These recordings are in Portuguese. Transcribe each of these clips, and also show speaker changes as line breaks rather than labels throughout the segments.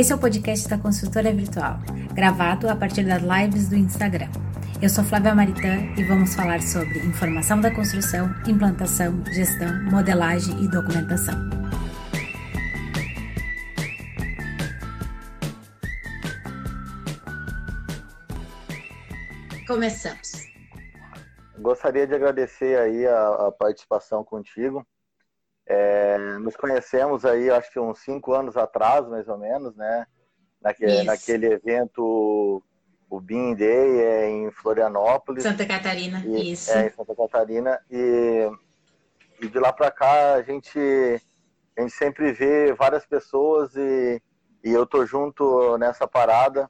Esse é o podcast da Consultora Virtual, gravado a partir das lives do Instagram. Eu sou Flávia Maritã e vamos falar sobre informação da construção, implantação, gestão, modelagem e documentação. Começamos.
Gostaria de agradecer aí a, a participação contigo. É, nos conhecemos aí, acho que uns cinco anos atrás, mais ou menos, né? Naquele, naquele evento o Bean Day é em Florianópolis.
Santa Catarina,
e,
isso.
É, em Santa Catarina. E, e de lá para cá a gente, a gente sempre vê várias pessoas e, e eu tô junto nessa parada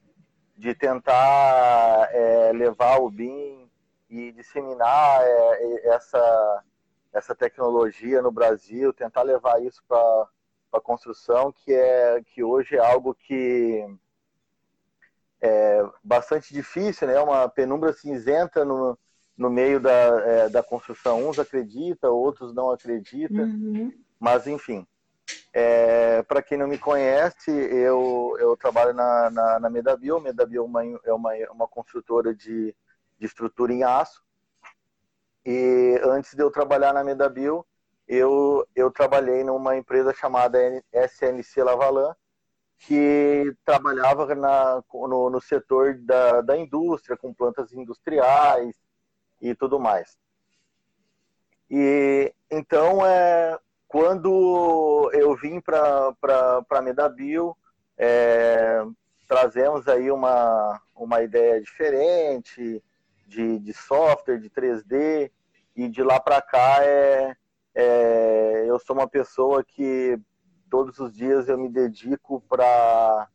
de tentar é, levar o BIM e disseminar é, essa, essa tecnologia no Brasil, tentar levar isso para a construção, que, é, que hoje é algo que é bastante difícil, né? Uma penumbra cinzenta no, no meio da, é, da construção. Uns acreditam, outros não acreditam, uhum. mas enfim. É, Para quem não me conhece, eu, eu trabalho na, na, na Medabio. Medabio é uma, é uma, uma construtora de, de estrutura em aço. E antes de eu trabalhar na Medabio, eu, eu trabalhei numa empresa chamada SNC Lavalan, que trabalhava na, no, no setor da, da indústria, com plantas industriais e tudo mais. E então, é, quando eu vim para a Medabio, é, trazemos aí uma, uma ideia diferente de, de software, de 3D, e de lá para cá é, é, eu sou uma pessoa que todos os dias eu me dedico para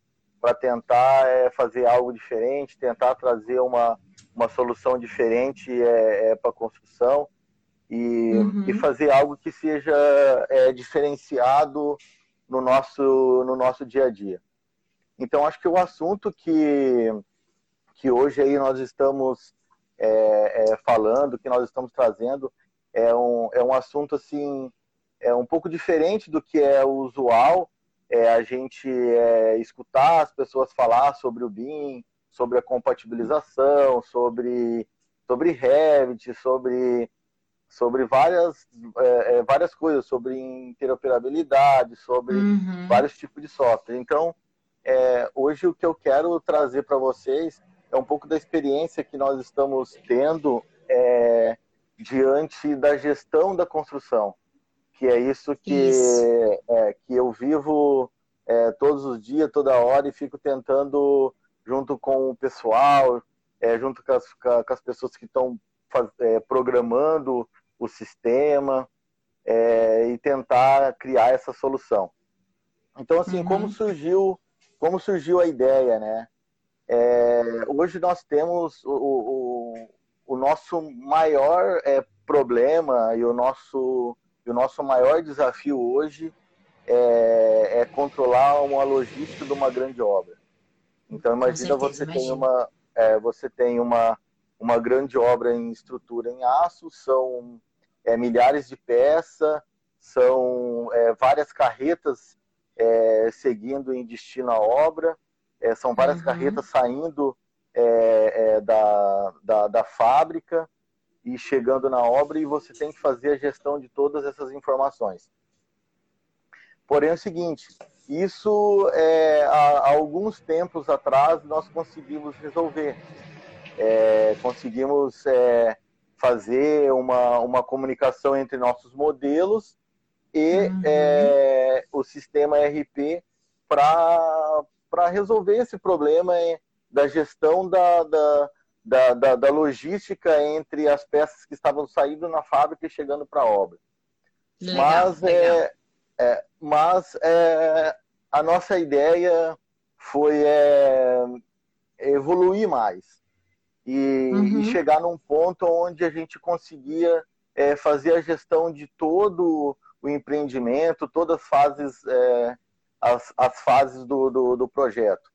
tentar é, fazer algo diferente, tentar trazer uma, uma solução diferente é, é para a construção e, uhum. e fazer algo que seja é, diferenciado no nosso, no nosso dia a dia. Então, acho que o assunto que, que hoje aí nós estamos é, é, falando, que nós estamos trazendo, é um, é um assunto assim é um pouco diferente do que é usual, é a gente é, escutar as pessoas falar sobre o BIM, sobre a compatibilização, sobre, sobre Revit, sobre, sobre várias, é, é várias coisas, sobre interoperabilidade, sobre uhum. vários tipos de software. Então, é, hoje o que eu quero trazer para vocês é um pouco da experiência que nós estamos tendo é, diante da gestão da construção que é isso que, isso. É, que eu vivo é, todos os dias, toda hora, e fico tentando, junto com o pessoal, é, junto com as, com as, pessoas que estão é, programando o sistema, é, e tentar criar essa solução. Então, assim, uhum. como surgiu como surgiu a ideia, né? É, hoje nós temos o, o, o nosso maior problema e o nosso o nosso maior desafio hoje é, é controlar uma logística de uma grande obra. Então imagina certeza, você imagina. tem uma é, você tem uma uma grande obra em estrutura em aço, são é, milhares de peças, são é, várias carretas é, seguindo em destino à obra, é, são várias uhum. carretas saindo é, da, da, da fábrica e chegando na obra e você tem que fazer a gestão de todas essas informações. Porém, é o seguinte, isso é, há, há alguns tempos atrás nós conseguimos resolver. É, conseguimos é, fazer uma, uma comunicação entre nossos modelos e uhum. é, o sistema RP para resolver esse problema é, da gestão da, da, da, da, da, logística entre as peças que estavam saindo na fábrica e chegando para a obra. Legal, mas legal. É, é, mas é, a nossa ideia foi é, evoluir mais e, uhum. e, chegar num ponto onde a gente conseguia é, fazer a gestão de todo o empreendimento, todas as fases, é, as, as fases do, do, do projeto.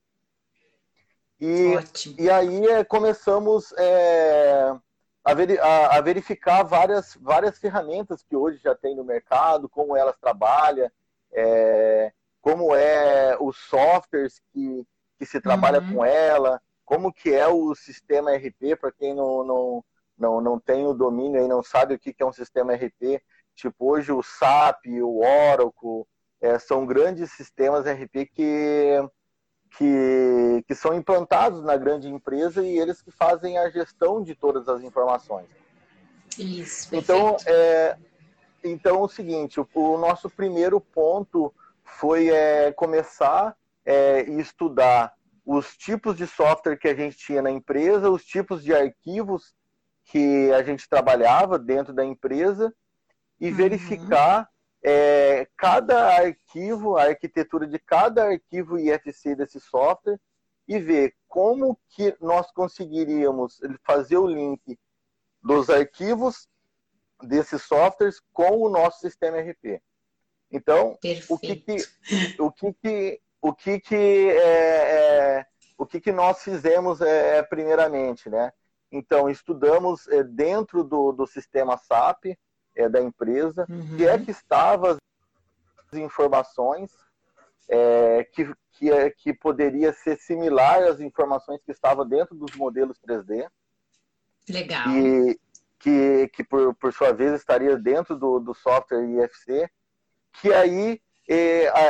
E, e aí é, começamos é, a, veri a, a, verificar várias, várias ferramentas que hoje já tem no mercado, como elas trabalham, é, como é os softwares que, que se trabalha uhum. com ela, como que é o sistema RP, para quem não, não, não, não tem o domínio e não sabe o que, que é um sistema RP. Tipo, hoje o SAP, o Oracle, é, são grandes sistemas RP que, que, que são implantados na grande empresa e eles que fazem a gestão de todas as informações.
Isso,
então, é, então, é o seguinte, o, o nosso primeiro ponto foi é, começar é, e estudar os tipos de software que a gente tinha na empresa, os tipos de arquivos que a gente trabalhava dentro da empresa e uhum. verificar é, cada arquivo, a arquitetura de cada arquivo IFC desse software e ver como que nós conseguiríamos fazer o link dos arquivos desses softwares com o nosso sistema RP. Então, o que que, o que que, o que que, é, é, o que que nós fizemos é, é primeiramente, né? Então, estudamos é, dentro do, do sistema SAP é, da empresa, uhum. que é que estavam as informações é, que, que, é, que poderia ser similar às informações que estavam dentro dos modelos 3D.
Legal.
E que, que por, por sua vez estaria dentro do, do software IFC, que aí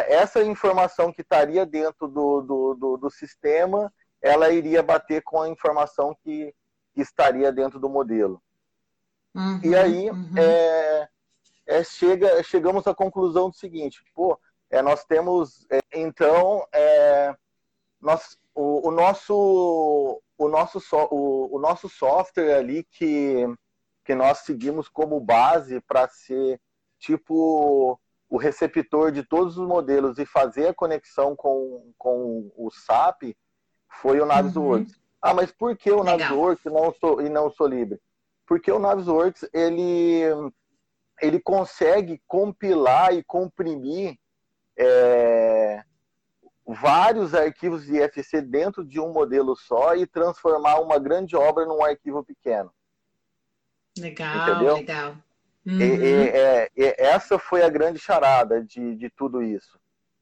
essa informação que estaria dentro do, do, do, do, sistema, ela iria bater com a informação que, que estaria dentro do modelo. Uhum, e aí uhum. é, é, chega, chegamos à conclusão do seguinte, pô, é, nós temos, é, então, é, nós, o, o, nosso, o, nosso so, o, o nosso software ali que, que nós seguimos como base para ser tipo o receptor de todos os modelos e fazer a conexão com, com o SAP foi o Navisworks. Uhum. Ah, mas por que o Navisworks não, sou, e não sou livre? Porque o Navisworks, ele, ele consegue compilar e comprimir é, vários arquivos de IFC dentro de um modelo só e transformar uma grande obra num arquivo pequeno.
Legal, Entendeu? legal.
Uhum. E, e, é, e, essa foi a grande charada de, de tudo isso.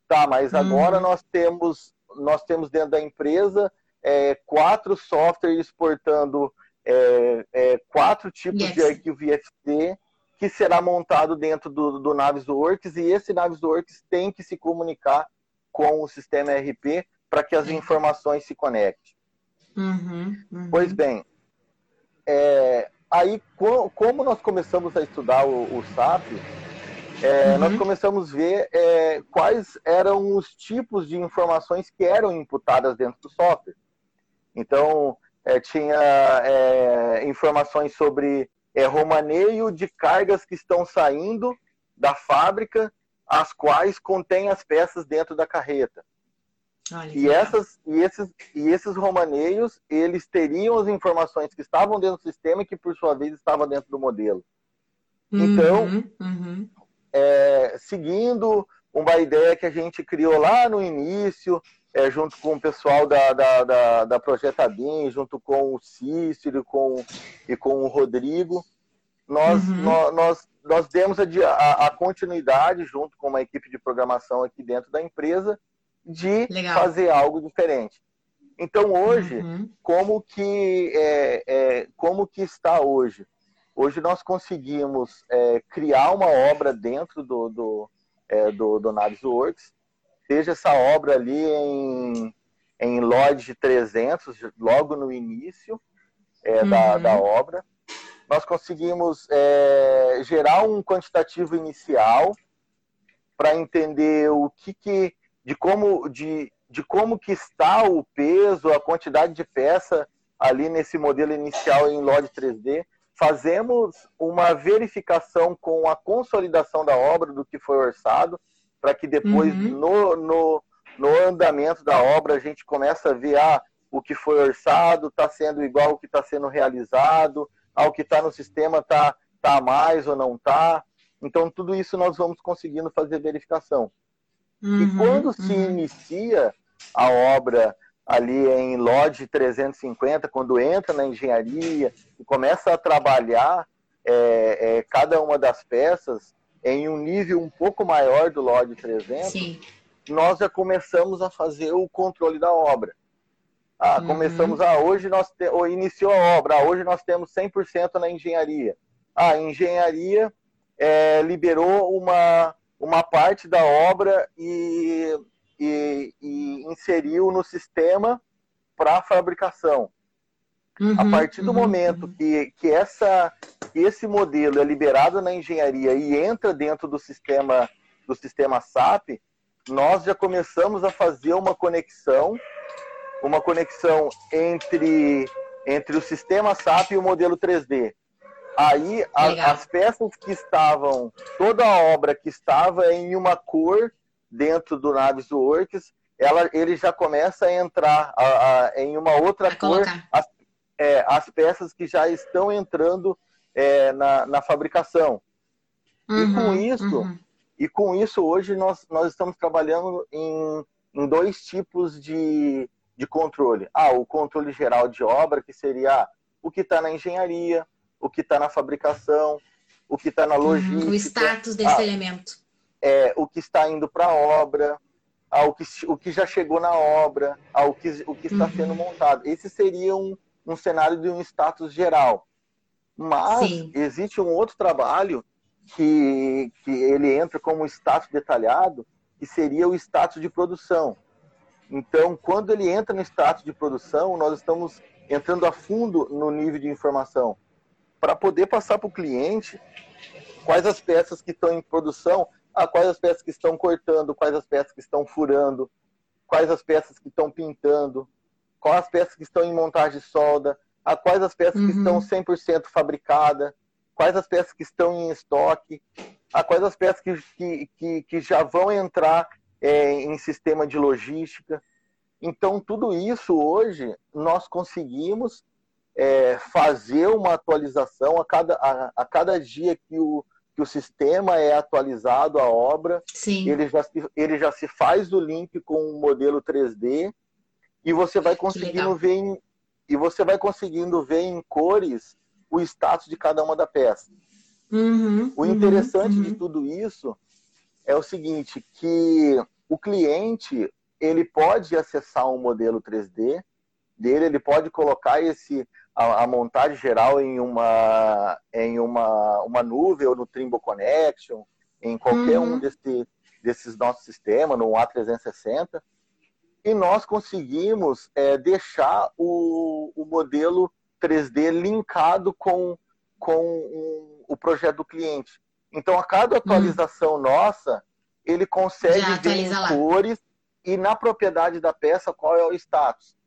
Tá, mas agora uhum. nós temos nós temos dentro da empresa é, quatro softwares exportando é, é, quatro tipos yes. de arquivo IFC que será montado dentro do, do Navisworks e esse Navisworks tem que se comunicar com o sistema RP para que as uhum. informações se conectem.
Uhum, uhum.
Pois bem, é, aí como nós começamos a estudar o, o SAP, é, uhum. nós começamos a ver é, quais eram os tipos de informações que eram imputadas dentro do software. Então, é, tinha é, informações sobre é, romaneio de cargas que estão saindo da fábrica, as quais contêm as peças dentro da carreta e, essas, e, esses, e esses romaneios, eles teriam as informações que estavam dentro do sistema e que, por sua vez, estavam dentro do modelo. Uhum, então, uhum. É, seguindo uma ideia que a gente criou lá no início, é, junto com o pessoal da, da, da, da Projeta BIM, junto com o Cícero com, e com o Rodrigo, nós, uhum. nós, nós, nós, demos a, a, continuidade, junto com uma equipe de programação aqui dentro da empresa, de Legal. fazer algo diferente. Então hoje, uhum. como que é, é, como que está hoje? Hoje nós conseguimos é, criar uma obra dentro do do, é, do, do Navisworks, seja essa obra ali em em Lodge 300, logo no início é, uhum. da, da obra. Nós conseguimos é, gerar um quantitativo inicial para entender o que, que de como, de, de como que está o peso, a quantidade de peça ali nesse modelo inicial em LOD 3D. Fazemos uma verificação com a consolidação da obra do que foi orçado, para que depois, uhum. no, no, no andamento da obra, a gente começa a ver ah, o que foi orçado, está sendo igual ao que está sendo realizado, ao que está no sistema está tá mais ou não está. Então, tudo isso nós vamos conseguindo fazer verificação. Uhum, e quando uhum. se inicia a obra ali em Lodge 350, quando entra na engenharia e começa a trabalhar é, é, cada uma das peças em um nível um pouco maior do Lodge 300, Sim. nós já começamos a fazer o controle da obra. Ah, uhum. começamos, ah, hoje nós te, ou iniciou a obra, ah, hoje nós temos 100% na engenharia. Ah, a engenharia é, liberou uma, uma parte da obra e, e, e inseriu no sistema para fabricação. Uhum, a partir do uhum, momento uhum. que, que, essa, que esse modelo é liberado na engenharia e entra dentro do sistema, do sistema SAP, nós já começamos a fazer uma conexão uma conexão entre, entre o sistema SAP e o modelo 3D. Aí a, as peças que estavam, toda a obra que estava em uma cor dentro do Navisworks, ela, ele já começa a entrar a, a, em uma outra cor as, é, as, peças que já estão entrando é, na, na, fabricação. Uhum, e com isso, uhum. e com isso hoje nós, nós estamos trabalhando em, em dois tipos de, de controle. Ah, o controle geral de obra, que seria o que está na engenharia, o que está na fabricação, o que está na uhum, logística.
o status desse ah, elemento.
É, o que está indo para a obra, ah, o, que, o que já chegou na obra, ah, o, que, o que está uhum. sendo montado. Esse seria um, um cenário de um status geral. Mas Sim. existe um outro trabalho que, que ele entra como status detalhado, que seria o status de produção. Então, quando ele entra no status de produção, nós estamos entrando a fundo no nível de informação para poder passar para o cliente quais as peças que estão em produção, ah, quais as peças que estão cortando, quais as peças que estão furando, quais as peças que estão pintando, quais as peças que estão em montagem de solda, ah, quais as peças uhum. que estão 100% fabricadas, quais as peças que estão em estoque, ah, quais as peças que, que, que, que já vão entrar é, em sistema de logística. Então, tudo isso hoje nós conseguimos é, fazer uma atualização a cada, a, a, cada dia que o, que o sistema é atualizado, a obra,
Sim.
Ele, já se, ele já se faz o link com o modelo 3D e você vai conseguindo ver em, e você vai conseguindo ver em cores o status de cada uma da peça.
Uhum,
o interessante uhum, uhum. de tudo isso é o seguinte, que o cliente ele pode acessar um modelo 3D dele, ele pode colocar esse a, a montagem geral em uma em uma, uma nuvem ou no Trimble Connection, em qualquer uhum. um desse, desses nossos sistemas, no A360, e nós conseguimos é, deixar o, o modelo 3D linkado com, com um, o projeto do cliente. Então, a cada hum. atualização hum. nossa, ele consegue ver em cores e na propriedade da peça qual é o status.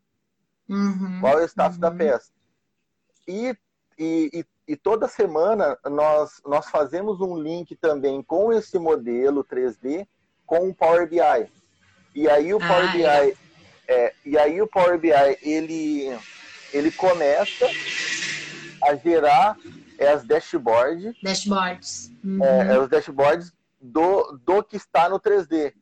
Uhum,
qual é o status uhum. da peça. E, e, e, toda semana nós, nós fazemos um link também com esse modelo 3D com o Power BI. E aí o Power ah, BI, é. É, e aí o Power BI ele, ele começa a gerar é as dashboards.
Dashboards.
Uhum. É, é, os dashboards do, do que está no 3D.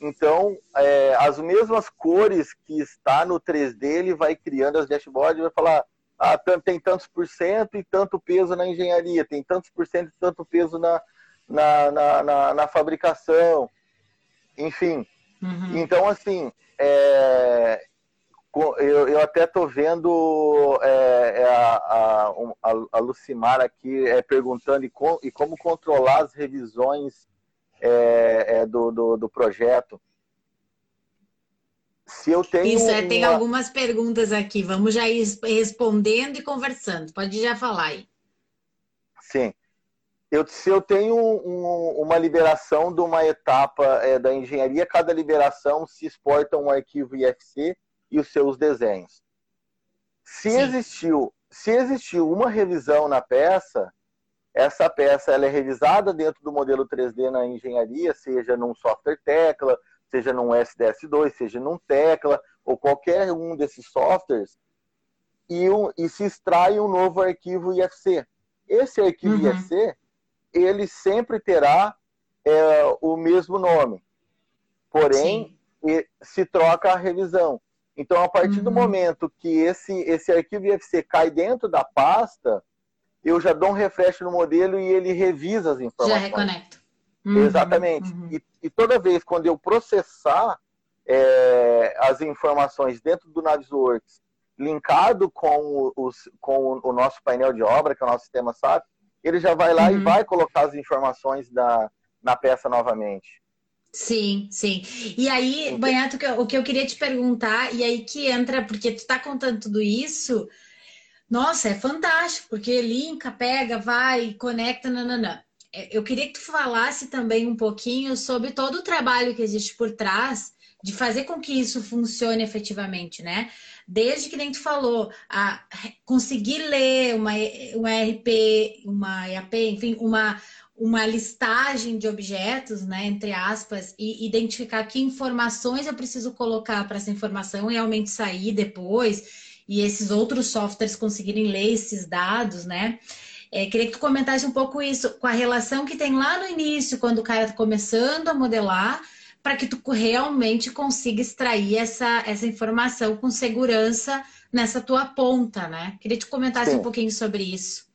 Então, é, as mesmas cores que está no 3D, ele vai criando as dashboards e vai falar, ah, tem tantos por cento e tanto peso na engenharia, tem tantos por cento e tanto peso na, na, na, na, na fabricação, enfim. Uhum. Então, assim, é, eu, eu até estou vendo é, é a, a, a, Lucimar aqui é, perguntando e, com, e, como controlar as revisões é, é do, do, do, projeto.
Se eu tenho. Isso, é, uma... tem algumas perguntas aqui. Vamos já ir respondendo e conversando. Pode já falar aí.
Sim. Eu, se eu tenho um, uma liberação de uma etapa é, da engenharia, cada liberação se exporta um arquivo IFC e os seus desenhos. Se Sim. existiu, se existiu uma revisão na peça, essa peça ela é revisada dentro do modelo 3D na engenharia, seja num software tecla, seja num SDS2, seja num tecla, ou qualquer um desses softwares, e, um, e se extrai um novo arquivo IFC. Esse arquivo uhum. IFC, ele sempre terá é, o mesmo nome, porém, se troca a revisão. Então, a partir uhum. do momento que esse, esse arquivo IFC cai dentro da pasta, eu já dou um refresh no modelo e ele revisa as informações.
Já reconecta.
Uhum, Exatamente. Uhum. E, e, toda vez quando eu processar é, as informações dentro do Navisworks, linkado com, os, com o nosso painel de obra, que é o nosso sistema SAP, ele já vai lá uhum. e vai colocar as informações da, na peça novamente.
Sim, sim. E aí, Banhato, o que eu queria te perguntar, e aí que entra, porque tu está contando tudo isso, nossa, é fantástico, porque linka, pega, vai, conecta, nananã. É, eu queria que tu falasse também um pouquinho sobre todo o trabalho que existe por trás de fazer com que isso funcione efetivamente, né? Desde que nem tu falou, a conseguir ler uma, uma RP, uma EAP, enfim, uma, uma listagem de objetos, né, entre aspas, e identificar que informações eu preciso colocar para essa informação realmente sair depois, e esses outros softwares conseguirem ler esses dados, né? É, queria que tu comentasse um pouco isso, com a relação que tem lá no início, quando o cara está começando a modelar, para que tu realmente consiga extrair essa, essa informação com segurança nessa tua ponta, né? Queria que tu comentasse Sim. um pouquinho sobre isso.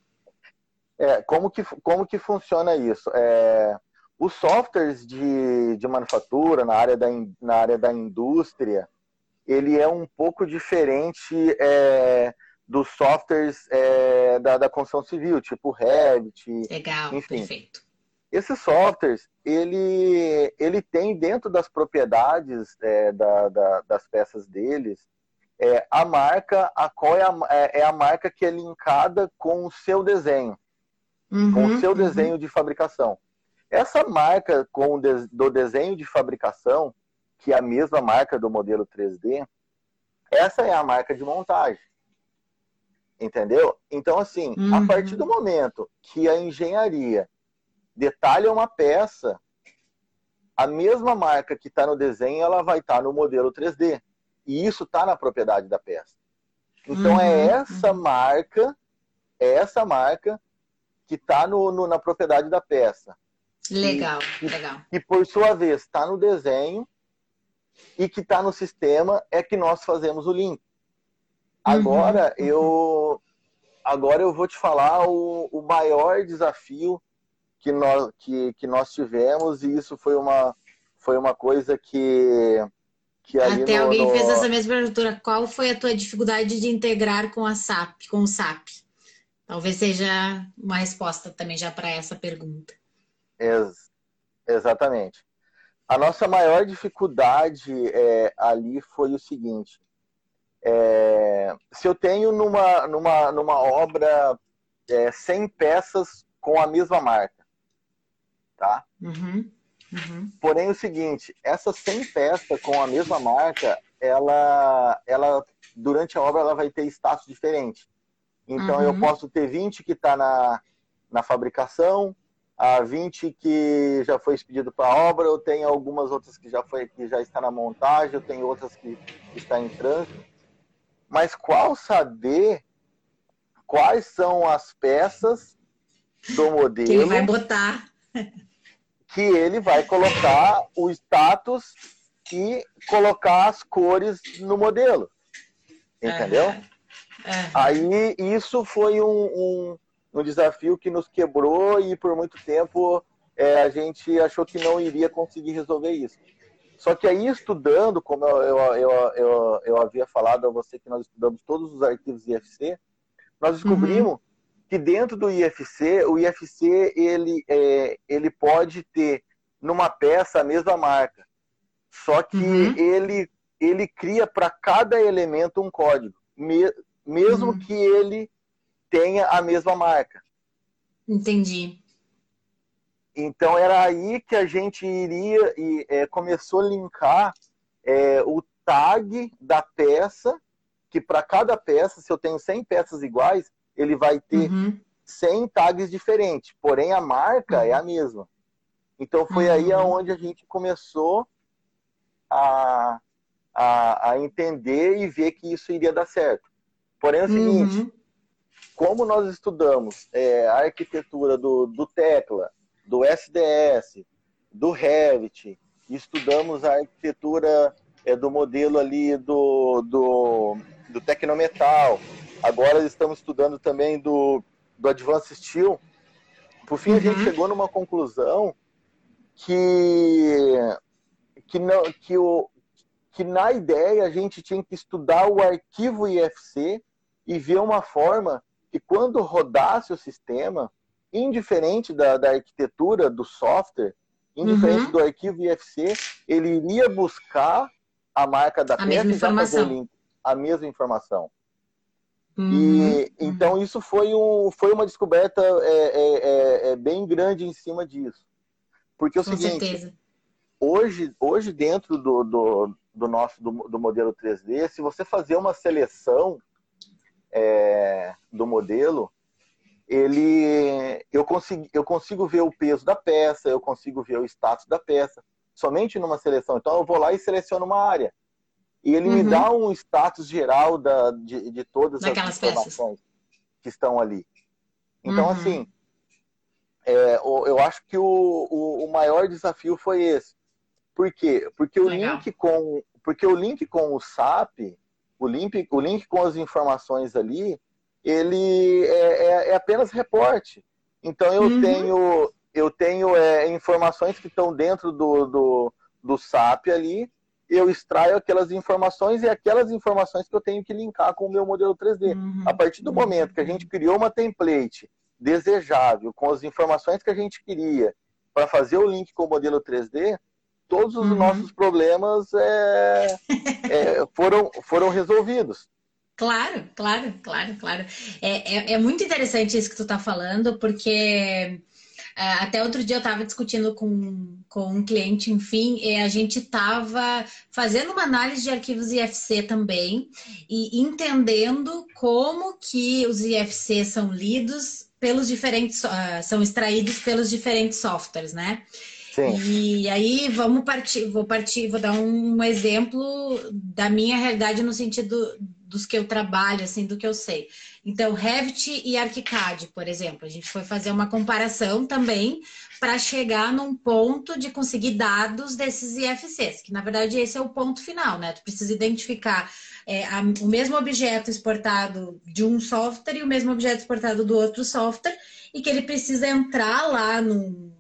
É, como, que, como que funciona isso? É, os softwares de, de manufatura na área, da, na área da indústria, ele é um pouco diferente é, dos softwares é, da, da construção civil, tipo Revit.
Legal, enfim. perfeito.
Esses softwares, ele, ele tem dentro das propriedades é, da, da, das peças deles, é, a marca, a qual é a, é, é a marca que é linkada com o seu desenho uhum, com o seu uhum. desenho de fabricação. Essa marca com o de, do desenho de fabricação, que é a mesma marca do modelo 3D, essa é a marca de montagem. Entendeu? Então, assim, uhum. a partir do momento que a engenharia detalha uma peça, a mesma marca que está no desenho, ela vai estar tá no modelo 3D. E isso está na propriedade da peça. Então, é uhum. é essa marca, é essa marca que está no, no, na propriedade da peça.
Legal, e, legal.
E, por sua vez, está no desenho e que está no sistema é que nós fazemos o link. Agora uhum, eu agora eu vou te falar o, o maior desafio que nós, que, que nós tivemos e isso foi uma, foi uma coisa que, que
Até no, alguém no... fez essa mesma pergunta. Qual foi a tua dificuldade de integrar com a SAP, com o SAP? Talvez seja uma resposta também já para essa pergunta.
Ex exatamente. A nossa maior dificuldade é, ali foi o seguinte: é, se eu tenho numa, numa, numa obra é, 100 peças com a mesma marca, tá? Uhum, uhum. Porém, o seguinte: essas 100 peças com a mesma marca, ela, ela durante a obra ela vai ter status diferente. Então uhum. eu posso ter 20 que está na, na fabricação, a 20 que já foi expedido para a obra, eu tenho algumas outras que já foi que já está na montagem, eu tenho outras que, está em trânsito. Mas qual saber quais são as peças do modelo que
ele vai botar
que ele vai colocar o status e colocar as cores no modelo. Entendeu? Uhum. É. Aí isso foi um, um, um, desafio que nos quebrou e por muito tempo é, a gente achou que não iria conseguir resolver isso. Só que aí estudando, como eu, eu, eu, eu, eu havia falado a você que nós estudamos todos os arquivos IFC, nós descobrimos uhum. Que dentro do IFC, o IFC ele, é, ele pode ter numa peça a mesma marca, só que uhum. ele, ele cria para cada elemento um código mesmo uhum. que ele tenha a mesma marca.
Entendi.
Então era aí que a gente iria e é, começou a linkar é, o tag da peça, que para cada peça, se eu tenho 100 peças iguais, ele vai ter uhum. 100 tags diferentes, porém a marca uhum. é a mesma. Então foi uhum. aí aonde a gente começou a, a, a entender e ver que isso iria dar certo. Porém, é o seguinte: uhum. como nós estudamos é, a arquitetura do, do Tecla, do SDS, do Revit, estudamos a arquitetura é, do modelo ali do, do, do Tecnometal, agora estamos estudando também do, do Advanced Steel. Por fim, uhum. a gente uhum. chegou numa conclusão que, que, não, que, o, que na ideia a gente tinha que estudar o arquivo IFC e ver uma forma que quando rodasse o sistema, indiferente da, da arquitetura do software, indiferente uhum. do arquivo IFC, ele iria buscar a marca da a peça
mesma informação.
Link, a mesma informação. Uhum. E então isso foi, um, foi uma descoberta é, é, é, é bem grande em cima disso. Porque é o Com seguinte, certeza. hoje, hoje dentro do, do, do nosso do, do, modelo 3D, se você fazer uma seleção é, do modelo, ele eu consigo, eu consigo ver o peso da peça, eu consigo ver o status da peça, somente numa seleção. Então eu vou lá e seleciono uma área. E ele uhum. me dá um status geral da, de, de todas Daquelas as informações peças. que estão ali. Então, uhum. assim, é, eu acho que o, o, o, maior desafio foi esse. Por quê? Porque o, link com, porque o link com o SAP, o link, o link com as informações ali, ele é, é, é apenas reporte. Então eu uhum. tenho eu tenho é, informações que estão dentro do, do, do SAP ali, eu extraio aquelas informações e aquelas informações que eu tenho que linkar com o meu modelo 3D. Uhum. A partir do momento que a gente criou uma template desejável, com as informações que a gente queria, para fazer o link com o modelo 3D, todos os uhum. nossos problemas é, é, foram, foram resolvidos.
Claro, claro, claro, claro. É, é, é, muito interessante isso que tu está falando, porque até outro dia eu estava discutindo com, com um cliente, enfim, e a gente estava fazendo uma análise de arquivos IFC também e entendendo como que os IFC são lidos pelos diferentes, uh, são extraídos pelos diferentes softwares, né? Sim. E aí vamos partir, vou partir, vou dar um exemplo da minha realidade no sentido dos que eu trabalho, assim, do que eu sei. Então, Revit e ArchiCAD, por exemplo, a gente foi fazer uma comparação também para chegar num ponto de conseguir dados desses IFCs, que na verdade esse é o ponto final, né? Tu precisa identificar é, a, o mesmo objeto exportado de um software e o mesmo objeto exportado do outro software, e que ele precisa entrar lá num,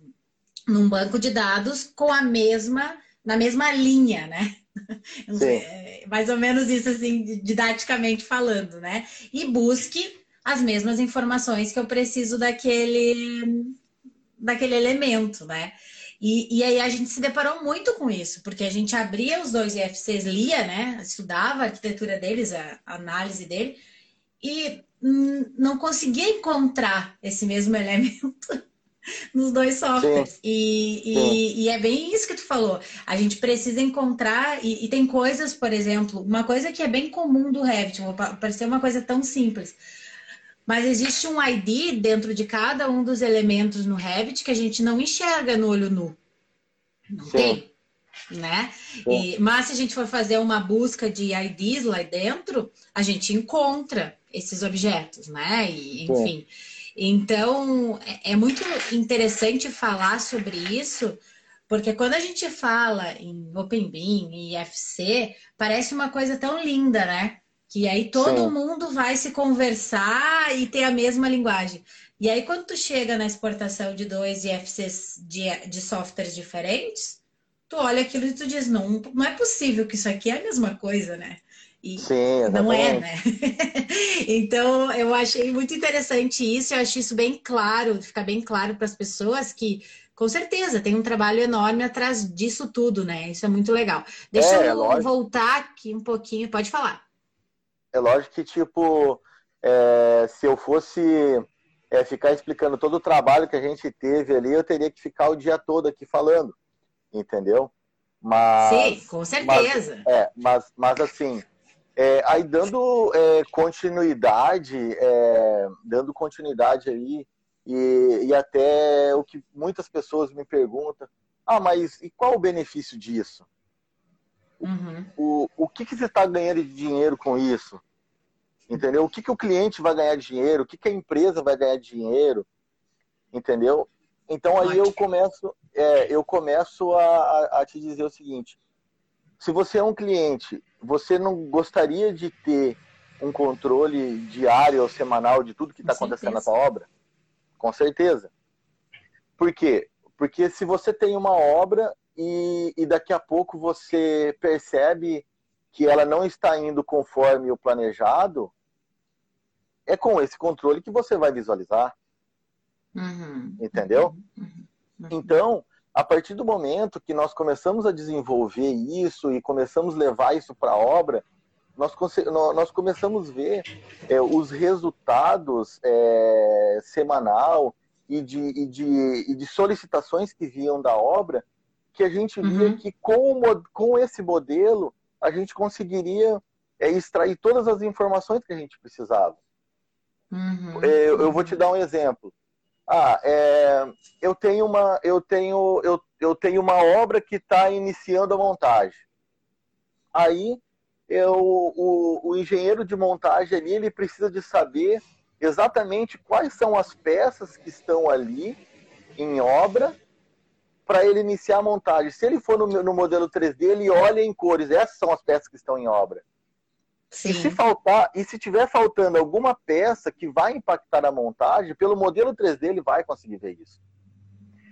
num banco de dados com a mesma, na mesma linha, né? É, mais ou menos isso, assim, didaticamente falando, né? E busque as mesmas informações que eu preciso daquele, daquele elemento, né? E, e, aí a gente se deparou muito com isso, porque a gente abria os dois IFCs, lia, né? Estudava a arquitetura deles, a análise dele, e não conseguia encontrar esse mesmo elemento nos dois softwares. E, e, e, é bem isso que tu falou. A gente precisa encontrar, e, e, tem coisas, por exemplo, uma coisa que é bem comum do Revit, vou parecer uma coisa tão simples. Mas existe um ID dentro de cada um dos elementos no Revit que a gente não enxerga no olho nu. Não Sim. tem. Né? E, mas se a gente for fazer uma busca de IDs lá dentro, a gente encontra esses objetos, né? E, enfim. Sim. Então, é, é muito interessante falar sobre isso, porque quando a gente fala em OpenBeam e IFC, parece uma coisa tão linda, né? Que aí todo Sim. mundo vai se conversar e ter a mesma linguagem. E aí, quando tu chega na exportação de dois IFCs de, de softwares diferentes, tu olha aquilo e tu diz, não, não é possível que isso aqui é a mesma coisa, né? E Sim, não é, né? então, eu achei muito interessante isso, eu acho isso bem claro, fica bem claro para as pessoas que, com certeza, tem um trabalho enorme atrás disso tudo, né? Isso é muito legal. Deixa é, eu é voltar aqui um pouquinho, pode falar.
É lógico que, tipo, é, se eu fosse é, ficar explicando todo o trabalho que a gente teve ali, eu teria que ficar o dia todo aqui falando, entendeu?
Mas, Sim, com certeza.
Mas, é, mas, mas assim, é, aí dando é, continuidade, é, dando continuidade aí, e, e, até o que muitas pessoas me perguntam, ah, mas e qual o benefício disso? Uhum. O, o que, que você está ganhando de dinheiro com isso? Entendeu? O que, que o cliente vai ganhar de dinheiro? O que, que a empresa vai ganhar de dinheiro? Entendeu? Então aí eu começo, é, eu começo a, a te dizer o seguinte: se você é um cliente você não gostaria de ter um controle diário ou semanal de tudo que está acontecendo na sua obra? Com certeza. Por quê? Porque se você tem uma obra e, e daqui a pouco você percebe que ela não está indo conforme o planejado, é com esse controle que você vai visualizar. Uhum. Entendeu? Uhum. Uhum. Então, a partir do momento que nós começamos a desenvolver isso e começamos a levar isso para a obra, nós, nós começamos a ver é, os resultados é, semanal e de, e, de, e de solicitações que vinham da obra, que a gente via uhum. que com, o, com esse modelo a gente conseguiria é, extrair todas as informações que a gente precisava. Uhum. É, eu vou te dar um exemplo. Ah, é, eu tenho uma, eu tenho, eu, eu tenho uma obra que está iniciando a montagem. Aí eu, o, o engenheiro de montagem ali, ele precisa de saber exatamente quais são as peças que estão ali em obra para ele iniciar a montagem. Se ele for no, no, modelo 3D, ele olha em cores. Essas são as peças que estão em obra. Sim. E se faltar, e se tiver faltando alguma peça que vai impactar a montagem, pelo modelo 3D ele vai conseguir ver isso.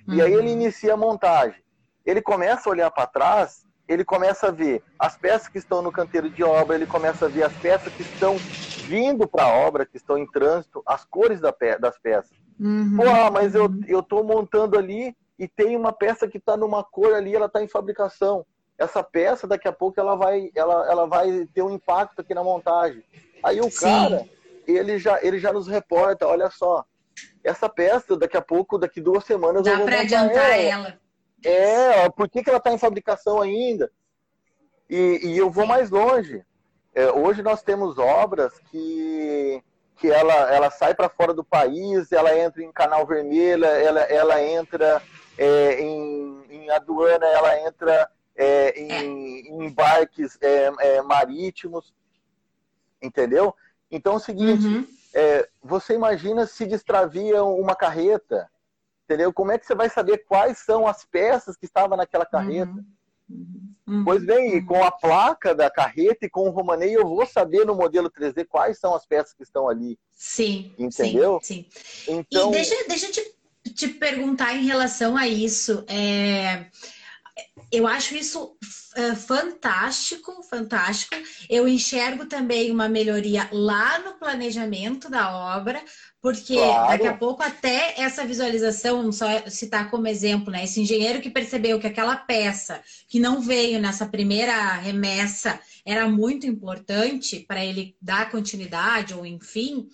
Uhum. E aí ele uhum. inicia a montagem. Ele começa a olhar para trás, ele começa a ver as peças que estão no canteiro de obra, ele começa a ver as peças que estão vindo para a obra, que estão em trânsito, as cores da pe das peças. Uhum. Pô, mas eu, eu tô montando ali e tem uma peça que está numa cor ali, ela está em fabricação essa peça daqui a pouco ela vai, ela, ela vai ter um impacto aqui na montagem. Aí o Sim. cara, ele já, ele já nos reporta, olha só, essa peça daqui a pouco, daqui duas semanas
Dá
eu vou
para adiantar ela. ela.
É, por que, que ela está em fabricação ainda? E, e eu vou mais longe. É, hoje nós temos obras que, que ela, ela sai para fora do país, ela entra em canal vermelho, ela, ela entra é, em, em aduana, ela entra é, em, é. em, embarques é, é, marítimos, entendeu? Então é o seguinte, uhum. É, você imagina se destravia uma carreta, entendeu? Como é que você vai saber quais são as peças que estavam naquela carreta? Uhum. Uhum. Pois bem, uhum. com a placa da carreta e com o romanei, eu vou saber no modelo 3D quais são as peças que estão ali.
Sim.
Entendeu?
Sim. sim. Então... E deixa, deixa eu te, te perguntar em relação a isso. É eu acho isso uh, fantástico, fantástico. Eu enxergo também uma melhoria lá no planejamento da obra, porque claro. daqui a pouco até essa visualização, só citar como exemplo, né? Esse engenheiro que percebeu que aquela peça que não veio nessa primeira remessa era muito importante para ele dar continuidade, ou enfim.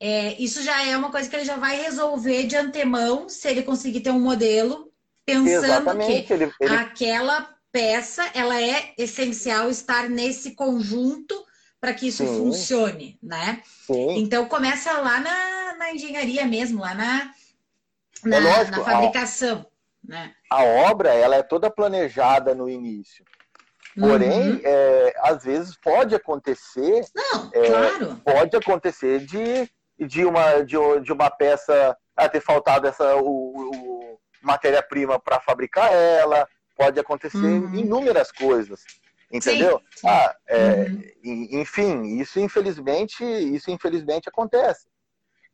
É, isso já é uma coisa que ele já vai resolver de antemão se ele conseguir ter um modelo pensando Exatamente. que ele, ele... aquela peça ela é essencial estar nesse conjunto para que isso Sim. funcione, né? Sim. Então começa lá na, na engenharia mesmo, lá na, na, é lógico, na fabricação. A, né?
a obra ela é toda planejada no início. Porém, uhum. é, às vezes pode acontecer.
Não, é, claro.
Pode acontecer de, de, uma, de, de uma peça a ter faltado essa, o matéria-prima para fabricar ela, pode acontecer uhum. inúmeras coisas. Entendeu? Sim, sim. Ah, é, uhum. Enfim, isso infelizmente, isso infelizmente acontece.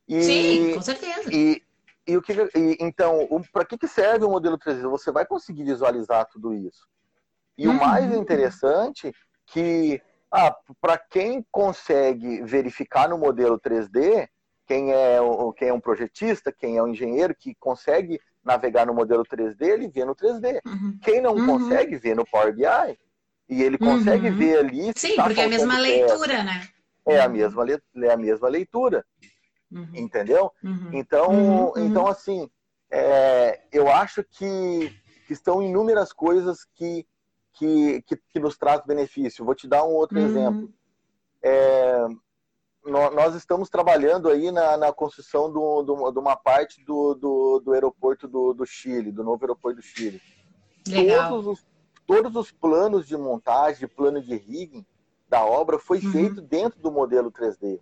E, sim, com certeza.
E, e o que, e, então, para que, que serve o modelo 3D? Você vai conseguir visualizar tudo isso. E uhum. o mais interessante que ah, para quem consegue verificar no modelo 3D, quem é, quem é um projetista, quem é um engenheiro que consegue navegar no modelo 3D, ele vê no 3D. Uhum. Quem não uhum. consegue ver no Power BI, e ele consegue uhum. ver ali.
Sim, tá porque é a mesma leitura, né?
É a mesma, é a mesma leitura. Uhum. Entendeu? Uhum. Então, então, assim, é, eu acho que, que estão inúmeras coisas que, que, que, que nos traz benefício. Vou te dar um outro exemplo. É, nós estamos trabalhando aí na, na construção do, do, de uma parte do, do, do aeroporto do, do, Chile, do novo aeroporto do Chile.
Legal.
Todos os, todos os planos de montagem, plano de rigging da obra foi uhum. feito dentro do modelo 3D.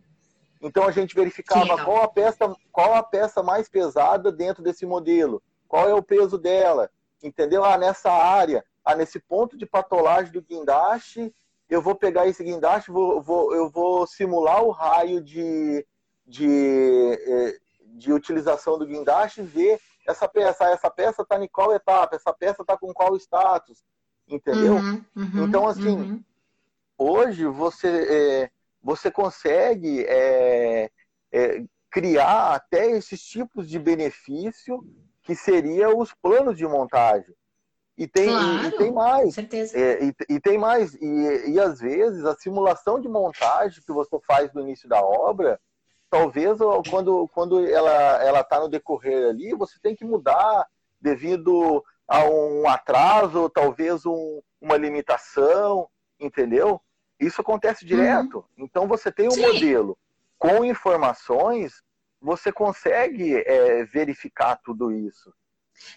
Então a gente verificava qual a peça, qual a peça mais pesada dentro desse modelo, qual é o peso dela, entendeu? Ah, nessa área, ah, nesse ponto de patolagem do guindaste, eu vou pegar esse guindaste, vou, vou, eu vou simular o raio de, de, eh, de utilização do guindaste e ver essa peça, essa peça está em qual etapa, essa peça está com qual status, entendeu?
Uhum, uhum,
então, assim,
uhum.
hoje você, é, você consegue é, é, criar até esses tipos de benefício que seriam os planos de montagem. E tem,
claro,
e, e tem mais.
certeza.
É, e, e, tem mais. E, e às vezes a simulação de montagem que você faz no início da obra, talvez quando, quando ela está no decorrer ali, você tem que mudar devido a um atraso, talvez um, uma limitação, entendeu? Isso acontece uhum. direto. Uhum. Então você tem um Sim. modelo com informações, você consegue é, verificar tudo isso.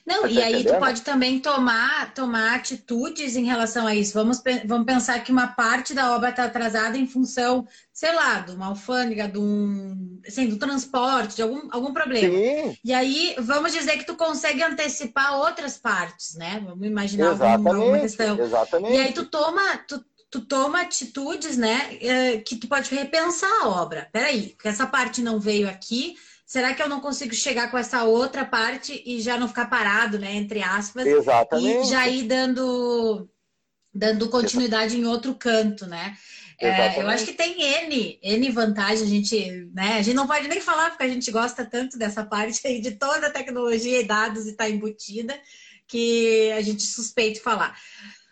Não, tá e aí entendendo? tu pode também tomar, tomar atitudes em relação a isso. Vamos, vamos pensar que uma parte da obra está atrasada em função, sei lá, de uma alfândega, de um, assim, do transporte, de algum, algum problema.
Sim.
E aí, vamos dizer que tu consegue antecipar outras partes, né? Vamos imaginar alguma, alguma questão.
Exatamente.
E aí tu toma, tu, tu toma atitudes, né, eh, que tu pode repensar a obra. Peraí, essa parte não veio aqui, será que eu não consigo chegar com essa outra parte e já não ficar parado, né, entre aspas?
Exatamente.
E já ir dando, dando continuidade em outro canto, né? É, eu acho que tem N, N vantagens, a gente, né? A gente não pode nem falar porque a gente gosta tanto dessa parte aí de toda a tecnologia e dados e está embutida que a gente suspeita falar.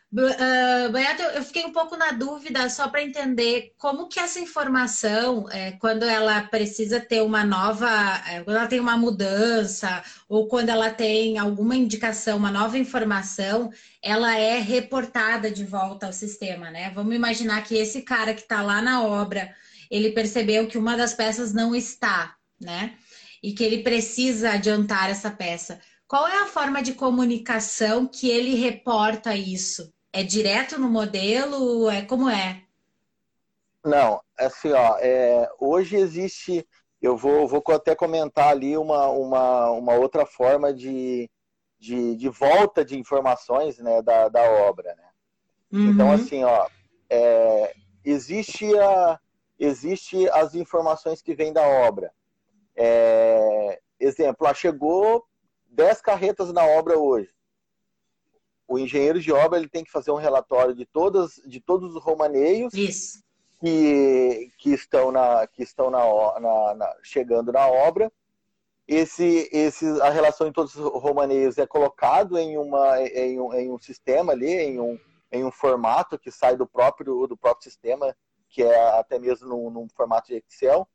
Uh, eu fiquei um pouco na dúvida só para entender como que essa informação, é, quando ela precisa ter uma nova, é, quando ela tem uma mudança ou quando ela tem alguma indicação, uma nova informação, ela é reportada de volta ao sistema, né? Vamos imaginar que esse cara que está lá na obra, ele percebeu que uma das peças não está, né? E que ele precisa adiantar essa peça. Qual é a forma de comunicação que ele reporta isso? É direto no modelo? É como é?
Não, assim, ó, é, hoje existe, eu vou, vou até comentar ali uma, uma, uma outra forma de, de, de volta de informações né, da, da obra. Né? Uhum. Então, assim, ó, é, existe, a, existe as informações que vêm da obra. É, exemplo, chegou 10 carretas na obra hoje o engenheiro de obra ele tem que fazer um relatório de todas de todos os romaneios
Isso.
que, que estão na que estão na, na, na, chegando na obra esse esse a relação de todos os romaneios é colocado em uma em um, em um sistema ali em um em um formato que sai do próprio do próprio sistema que é até mesmo num, num formato de Excel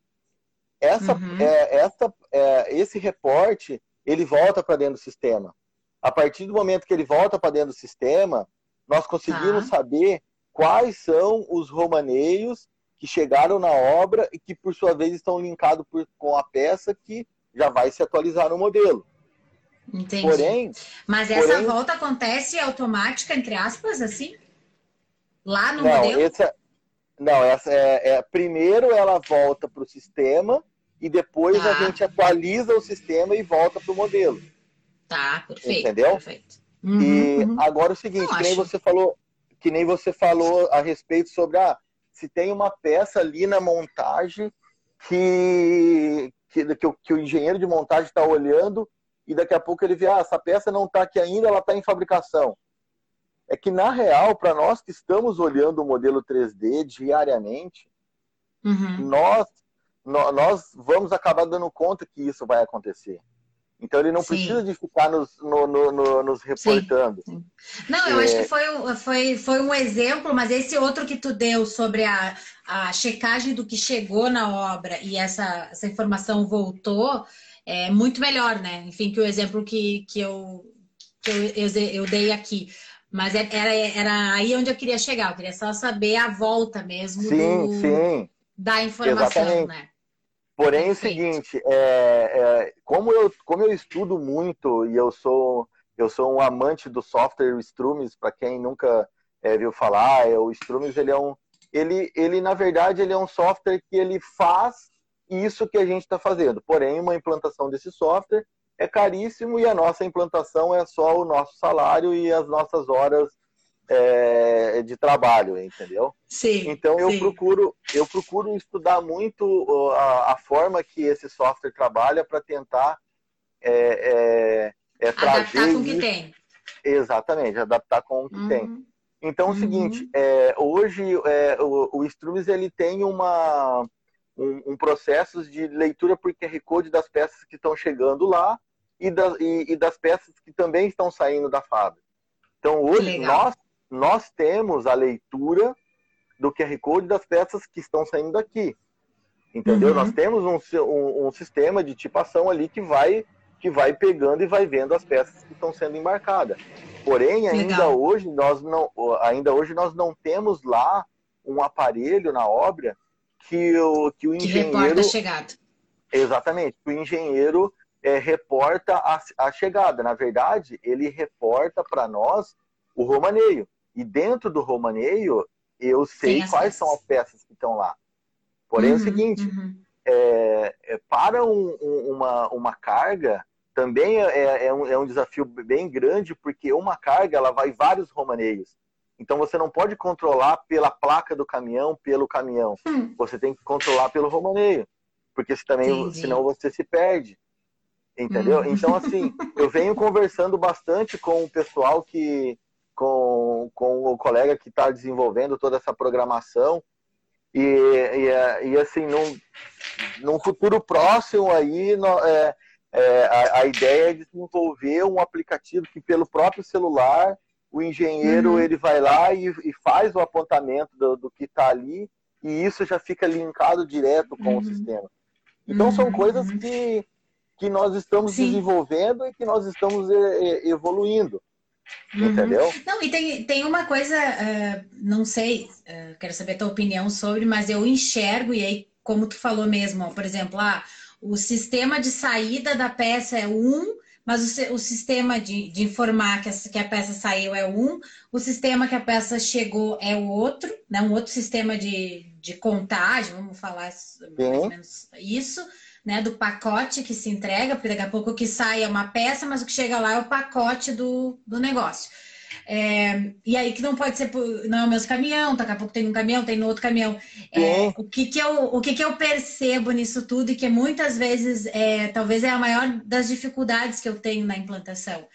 essa uhum. é, essa é, esse reporte ele volta para dentro do sistema a partir do momento que ele volta para dentro do sistema, nós conseguimos tá. saber quais são os romaneios que chegaram na obra e que, por sua vez, estão linkados por, com a peça que já vai se atualizar no modelo.
Entendi. Porém, Mas essa porém, volta acontece automática, entre aspas, assim? Lá no
não,
modelo?
Essa, não, essa é, é primeiro ela volta para o sistema e depois tá. a gente atualiza o sistema e volta para o modelo.
Tá, perfeito.
Entendeu?
Perfeito.
Uhum, e uhum. agora é o seguinte, Não, que nem acho... você falou, que nem você falou a respeito sobre ah, se tem uma peça ali na montagem que, que, que, o, que o engenheiro de montagem está olhando e daqui a pouco ele vê, ah, essa peça não está aqui ainda, ela está em fabricação. É que, na real, para nós que estamos olhando o modelo 3D diariamente, uhum. nós, nós vamos acabar dando conta que isso vai acontecer. Então ele não Sim. precisa de ficar nos, no, no, no, nos reportando. Sim,
sim. Não, eu é... acho que foi, foi, foi um exemplo, mas esse outro que tu deu sobre a, a checagem do que chegou na obra e essa, essa informação voltou, é muito melhor, né? Enfim, que o exemplo que, que, eu, que eu, eu, eu dei aqui. Mas é, era, era aí onde eu queria chegar, eu queria só saber a volta mesmo
sim, do, sim.
da informação, Exatamente. né?
Porém, é o seguinte, é, é, como, eu, como eu estudo muito e eu sou, eu sou um amante do software Strumis, para quem nunca é, viu falar, é, o Strumis ele é um, ele, ele na verdade ele é um software que ele faz isso que a gente está fazendo. Porém, uma implantação desse software é caríssimo e a nossa implantação é só o nosso salário e as nossas horas é, de trabalho, entendeu?
Sim.
Então eu
sim.
procuro eu procuro estudar muito a, a, forma que esse software trabalha para tentar é, é, é trazer.
Adaptar com o que tem.
Exatamente, adaptar com o que uhum. tem. Então, é o uhum. seguinte, é, hoje é, o, o Strumes ele tem uma, um, um, processo de leitura por QR Code das peças que estão chegando lá e, das e, e das peças que também estão saindo da fábrica. Então, hoje nós, nós temos a leitura do QR Code das peças que estão saindo daqui. Entendeu? Uhum. Nós temos um, um, um, sistema de tipação ali que vai, que vai pegando e vai vendo as peças que estão sendo embarcadas. Porém, ainda Legal. hoje, nós não, ainda hoje nós não temos lá um aparelho na obra que o, que o engenheiro. Que reporta a
chegada.
Exatamente, o engenheiro é, reporta a, a chegada. Na verdade, ele reporta para nós o romaneio. E dentro do romaneio, eu sei quais peças. são as peças que estão lá. Porém, uhum, é o uhum, seguinte: uhum. é, é, para um, um, uma, uma carga, também é, é, é, um, é um desafio bem grande, porque uma carga ela vai vários romaneios. Então você não pode controlar pela placa do caminhão, pelo caminhão. Hum. Você tem que controlar pelo romaneio. Porque se também, Entendi. senão você se perde. Entendeu? Hum. Então, assim, eu venho conversando bastante com o pessoal que. Com, com o colega que está desenvolvendo toda essa programação. E, e, e assim, num, num futuro próximo aí, no, é, é, a, a, ideia é desenvolver um aplicativo que pelo próprio celular o engenheiro uhum. ele vai lá e, e, faz o apontamento do, do que está ali e isso já fica linkado direto com uhum. o sistema. Então uhum. são coisas que, que nós estamos Sim. desenvolvendo e que nós estamos evoluindo. Uhum. Entendeu?
Não, e tem, tem uma coisa, uh, não sei, uh, quero saber a tua opinião sobre, mas eu enxergo, e aí, como tu falou mesmo, por exemplo, ah, o sistema de saída da peça é um, mas o, o sistema de, de informar que a, que a, peça saiu é um, o sistema que a peça chegou é o outro, né? um outro sistema de, de contagem, vamos falar mais ou menos isso, né? Do pacote que se entrega, porque daqui a pouco o que sai é uma peça, mas o que chega lá é o pacote do, do negócio. É, e aí que não pode ser, não é o mesmo caminhão, daqui a pouco tem um caminhão, tem no outro caminhão. É, o que que, eu, o que que eu percebo nisso tudo e que muitas vezes, é, talvez é a maior das dificuldades que eu tenho na implantação,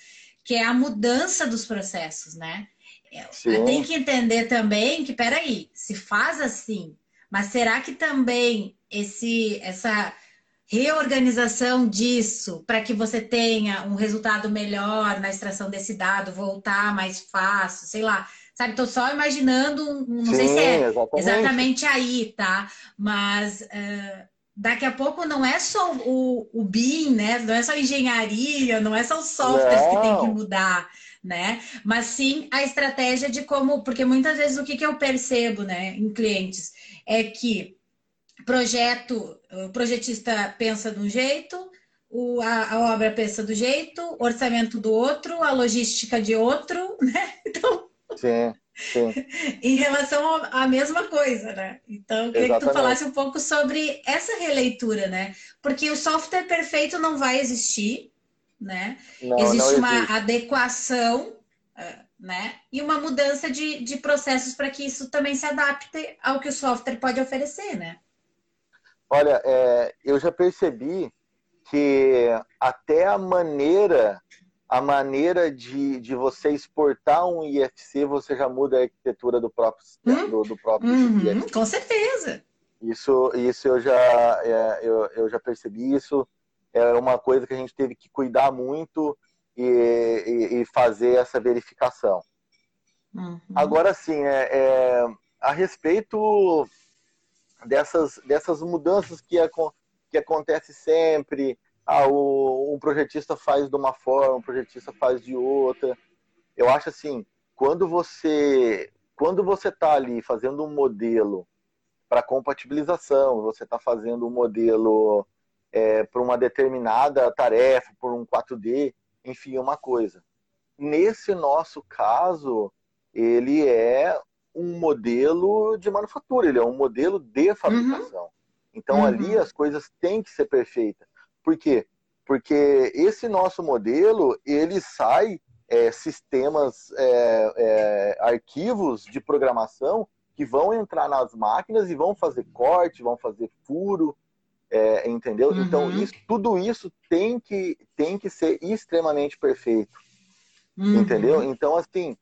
que é a mudança dos processos, né? É, tem que entender também que, peraí, se faz assim, mas será que também esse, essa reorganização disso para que você tenha um resultado melhor na extração desse dado, voltar mais fácil, sei lá. Sabe, estou só imaginando, não Sim, sei se é exatamente. exatamente aí, tá? Mas uh, daqui a pouco não é só o, o BIM, né? Não é só engenharia, não é só os softwares não. que tem que mudar, né? Mas sim a estratégia de como, porque muitas vezes o que, que eu percebo, né, em clientes é que projeto, o projetista pensa de um jeito, o, a, a, obra pensa do jeito, orçamento do outro, a logística de outro, né? Então.
Sim, sim.
em relação à mesma coisa, né? Então, eu queria Exatamente. que tu falasse um pouco sobre essa releitura, né? Porque o software perfeito não vai existir, né? Não, existe não uma adequação, eh, né? E uma mudança de, de processos para que isso também se adapte ao que o software pode oferecer, né?
Olha, é, eu já percebi que até a maneira a maneira de, de você exportar um IFC, você já muda a arquitetura do próprio hum? do, do, próprio
uhum, IFC. Com certeza.
Isso, isso eu já é, eu, eu já percebi isso. É uma coisa que a gente teve que cuidar muito e, e, e fazer essa verificação. Uhum. Agora sim, é, é, a respeito dessas, dessas mudanças que, que acontece sempre. Ah, o, um projetista faz de uma forma, um projetista faz de outra. Eu acho assim, quando você quando você está ali fazendo um modelo para compatibilização, você está fazendo um modelo é, para uma determinada tarefa, por um 4D, enfim, uma coisa. Nesse nosso caso, ele é um modelo de manufatura, ele é um modelo de fabricação. Uhum. Então uhum. ali as coisas têm que ser perfeitas. Por quê? Porque esse nosso modelo, ele sai é, sistemas, é, é, arquivos de programação que vão entrar nas máquinas e vão fazer corte, vão fazer furo. é, entendeu? Uhum. Então, isso, tudo isso tem que, tem que ser extremamente perfeito, uhum. entendeu? Então, assim,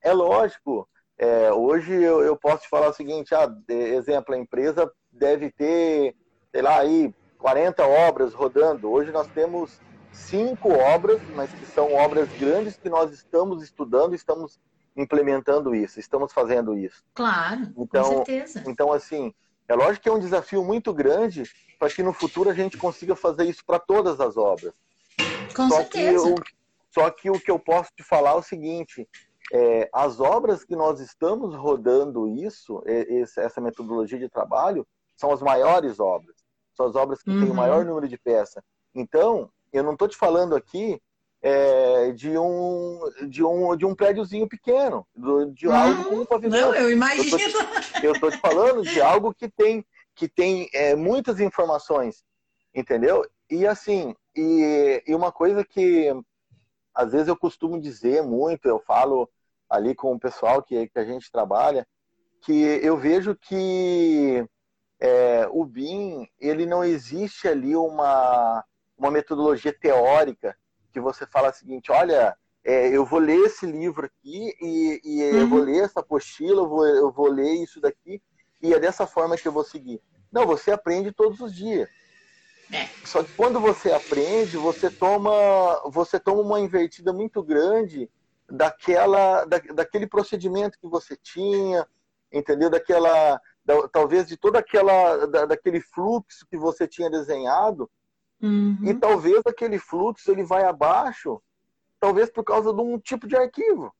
é lógico, é, hoje eu, eu, posso te falar o seguinte, ah, exemplo, a empresa deve ter, sei lá, aí 40 obras rodando. Hoje nós temos cinco obras, mas que são obras grandes que nós estamos estudando, estamos implementando isso, estamos fazendo isso.
Claro, então, com certeza.
Então, assim, é lógico que é um desafio muito grande para que no futuro a gente consiga fazer isso para todas as obras.
Com só certeza.
Que só que o que eu posso te falar é o seguinte: é, as obras que nós estamos rodando isso, essa metodologia de trabalho, são as maiores obras. São as obras que uhum. têm o maior uhum. número de peças. Então, eu não estou te falando aqui é, de, um, de, um, de um prédiozinho pequeno, de algo com um pavimento.
Não, eu imagino.
Eu estou te falando de algo que tem, que tem é, muitas informações, entendeu? E assim, e, e uma coisa que às vezes eu costumo dizer muito, eu falo ali com o pessoal que, que a gente trabalha, que eu vejo que é, o BIM, ele não existe ali uma, uma metodologia teórica que você fala o seguinte, olha, é, eu vou ler esse livro aqui e, e uhum. eu vou ler essa apostila, eu vou, eu vou ler isso daqui e é dessa forma que eu vou seguir. Não, você aprende todos os dias. É. Só que quando você aprende, você toma, você toma uma invertida muito grande daquela, da, daquele procedimento que você tinha, entendeu? Daquela, da, talvez de toda aquela, da, daquele fluxo que você tinha desenhado, uhum. e talvez aquele fluxo ele vai abaixo, talvez por causa de um tipo de arquivo,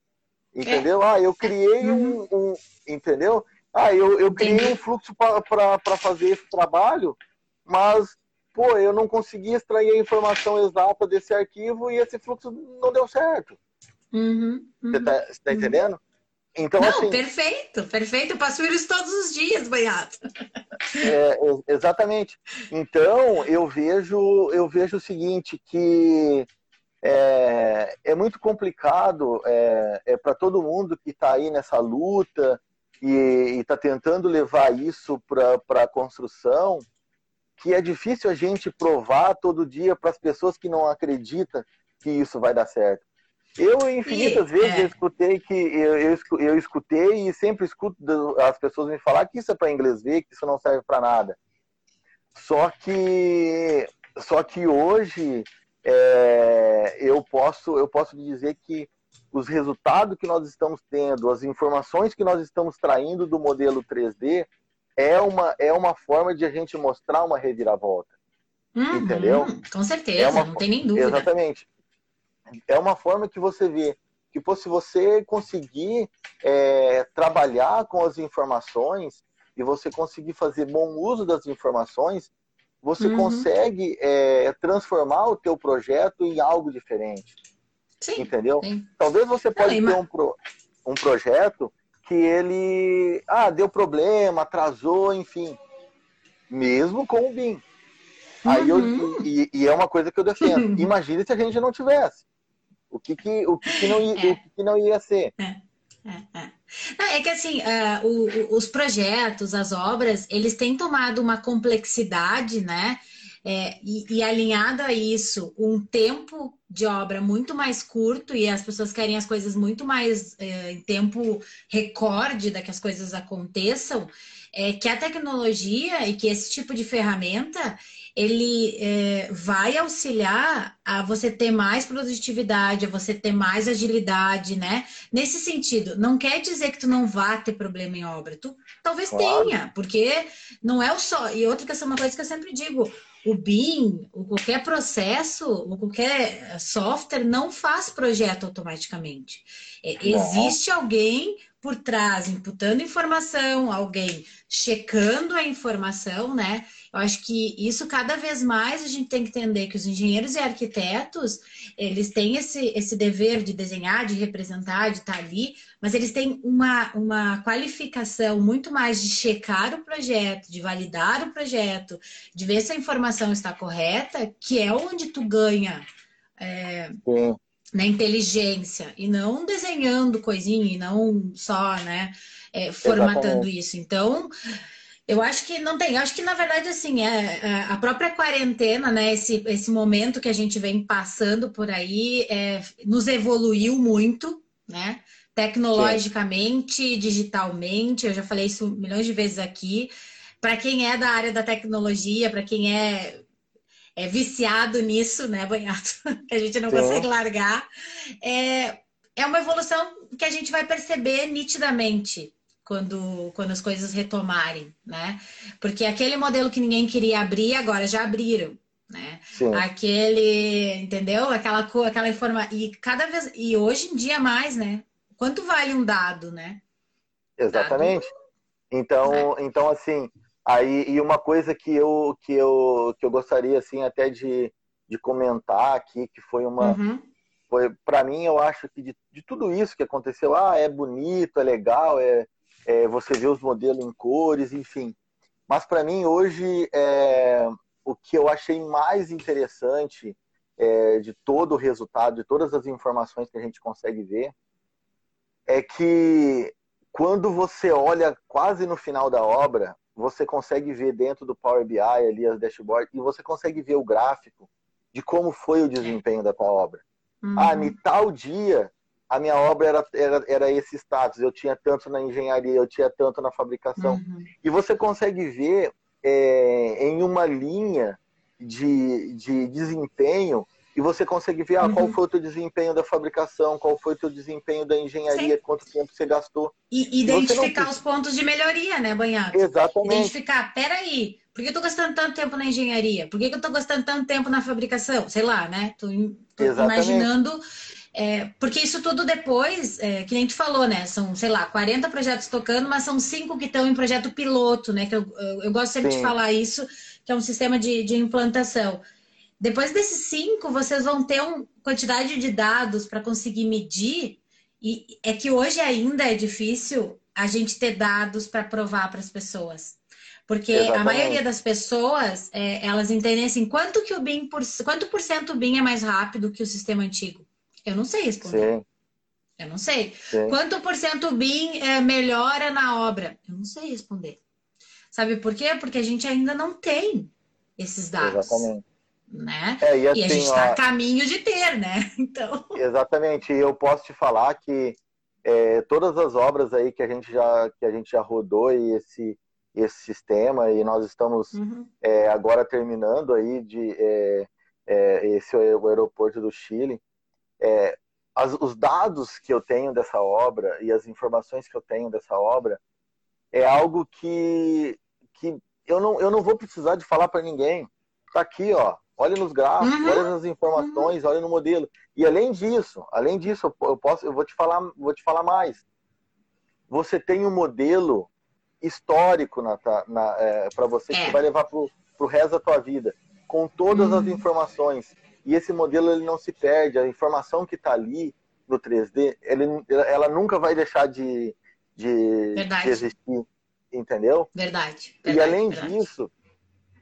entendeu? É. Ah, eu criei uhum. um, um, entendeu? Ah, eu, eu criei um fluxo para fazer esse trabalho, mas pô, eu não consegui extrair a informação exata desse arquivo e esse fluxo não deu certo.
Uhum,
uhum, Você tá, tá uhum. entendendo? Então,
Não,
assim,
perfeito, perfeito. Eu passo isso todos os dias, banhado.
É, exatamente. Então, eu vejo, eu vejo o seguinte, que é, é muito complicado é, é para todo mundo que está aí nessa luta e está tentando levar isso para a construção, que é difícil a gente provar todo dia para as pessoas que não acreditam que isso vai dar certo. Eu, infinitas e, vezes, é. eu escutei que eu, eu, eu, escutei e sempre escuto as pessoas me falar que isso é para inglês ver, que isso não serve para nada. Só que, só que hoje é, eu posso eu posso dizer que os resultados que nós estamos tendo, as informações que nós estamos traindo do modelo 3D é uma é uma forma de a gente mostrar uma reviravolta. Uhum, entendeu?
Com certeza, é uma, não tem nem dúvida.
Exatamente é uma forma que você vê que pô, se você conseguir é, trabalhar com as informações e você conseguir fazer bom uso das informações, você uhum. consegue é, transformar o teu projeto em algo diferente. Sim, entendeu? Sim. Talvez você pode Não, ter um, pro, um projeto que ele ah, deu problema, atrasou, enfim. Mesmo com o BIM. Uhum. Aí eu, uhum. e, e, é uma coisa que eu defendo. Imagine se a gente não tivesse. O que, que, o que, que não, ia, é. o que, que não ia ser?
É. É, é. é que assim, uh, o, os projetos, as obras, eles têm tomado uma complexidade, né? É, e, e, alinhado a isso, um tempo de obra muito mais curto e as pessoas querem as coisas muito mais é, em tempo recorde da que as coisas aconteçam, é que a tecnologia e que esse tipo de ferramenta ele é, vai auxiliar a você ter mais produtividade, a você ter mais agilidade, né? Nesse sentido, não quer dizer que tu não vá ter problema em obra. Tu talvez claro. tenha, porque não é o só. E outra questão, uma coisa que eu sempre digo, o BIM, ou qualquer processo, ou qualquer software não faz projeto automaticamente. É, existe alguém por trás, imputando informação, alguém checando a informação, né? Eu acho que isso cada vez mais a gente tem que entender que os engenheiros e arquitetos, eles têm esse, esse dever de desenhar, de representar, de estar ali, mas eles têm uma, uma qualificação muito mais de checar o projeto, de validar o projeto, de ver se a informação está correta, que é onde tu ganha é, na inteligência, e não desenhando coisinha, e não só, né, é, formatando isso. Então Eu acho que não tem. Eu acho que, na verdade, assim, é, é, a própria quarentena, né? Esse, esse momento que a gente vem passando por aí é, nos evoluiu muito, né? Tecnologicamente, Sim. digitalmente, eu já falei isso milhões de vezes aqui. Para quem é da área da tecnologia, para quem é, é viciado nisso, né, Banhato? que a gente não Sim. consegue largar, é, é uma evolução que a gente vai perceber nitidamente quando, quando as coisas retomarem, né? Porque aquele modelo que ninguém queria abrir, agora já abriram, né? Sim. Aquele, entendeu? Aquela aquela informação e cada vez e hoje em dia mais, né? Quanto vale um dado, né?
Exatamente. Dado... Então, é. então assim, aí e uma coisa que eu que eu que eu gostaria assim até de, de comentar aqui que foi uma uhum. foi para mim eu acho que de, de tudo isso que aconteceu, ah, é bonito, é legal, é é, você vê os modelos em cores, enfim. Mas para mim hoje é, o que eu achei mais interessante é, de todo o resultado, de todas as informações que a gente consegue ver, é que quando você olha quase no final da obra, você consegue ver dentro do Power BI ali as dashboards e você consegue ver o gráfico de como foi o desempenho da tua obra. Uhum. Ah, em tal dia a minha obra era, era, era esse status. Eu tinha tanto na engenharia, eu tinha tanto na fabricação. Uhum. E você consegue ver é, em uma linha de, de desempenho e você consegue ver ah, uhum. qual foi o teu desempenho da fabricação, qual foi o teu desempenho da engenharia, Sim. quanto tempo você gastou.
E identificar não... os pontos de melhoria, né, Banhato?
Exatamente.
Identificar, peraí, por que eu tô gastando tanto tempo na engenharia? Por que eu tô gastando tanto tempo na fabricação? Sei lá, né? Tô, tô imaginando é, porque isso tudo depois, é, que nem gente falou, né? São, sei lá, 40 projetos tocando, mas são cinco que estão em projeto piloto, né? Que eu, eu, eu gosto sempre Sim. de falar isso, que é um sistema de, de implantação. Depois desses cinco, vocês vão ter uma quantidade de dados para conseguir medir, e é que hoje ainda é difícil a gente ter dados para provar para as pessoas. Porque Exatamente. a maioria das pessoas, é, elas entendem assim, quanto que o BIM por, quanto por cento o BIM é mais rápido que o sistema antigo? Eu não sei responder. Sim. Eu não sei. Sim. Quanto por cento BIM é, melhora na obra? Eu não sei responder. Sabe por quê? Porque a gente ainda não tem esses dados. Exatamente. Né? É, e, assim, e, a assim, gente está a caminho de ter, né? Então...
Exatamente. E eu posso te falar que é, todas as obras aí que a gente já, que a gente já rodou e esse, esse sistema, e nós estamos uhum. é, agora terminando aí de é, é esse é o aeroporto do Chile é, as, os dados que eu tenho dessa obra e as informações que eu tenho dessa obra é algo que, que eu, não, eu não vou precisar de falar para ninguém. Está aqui, ó. Olha nos gráficos, uhum. olha nas informações, uhum. olha no modelo. E além disso, além disso, eu posso, eu vou te falar, vou te falar mais. Você tem um modelo histórico na, na é, para você é. que vai levar para o resto da tua vida, com todas uhum. as informações e esse modelo ele não se perde, a informação que está ali no 3D, ele, ela nunca vai deixar de, de, de existir, entendeu?
Verdade.
verdade
e
além
verdade.
disso,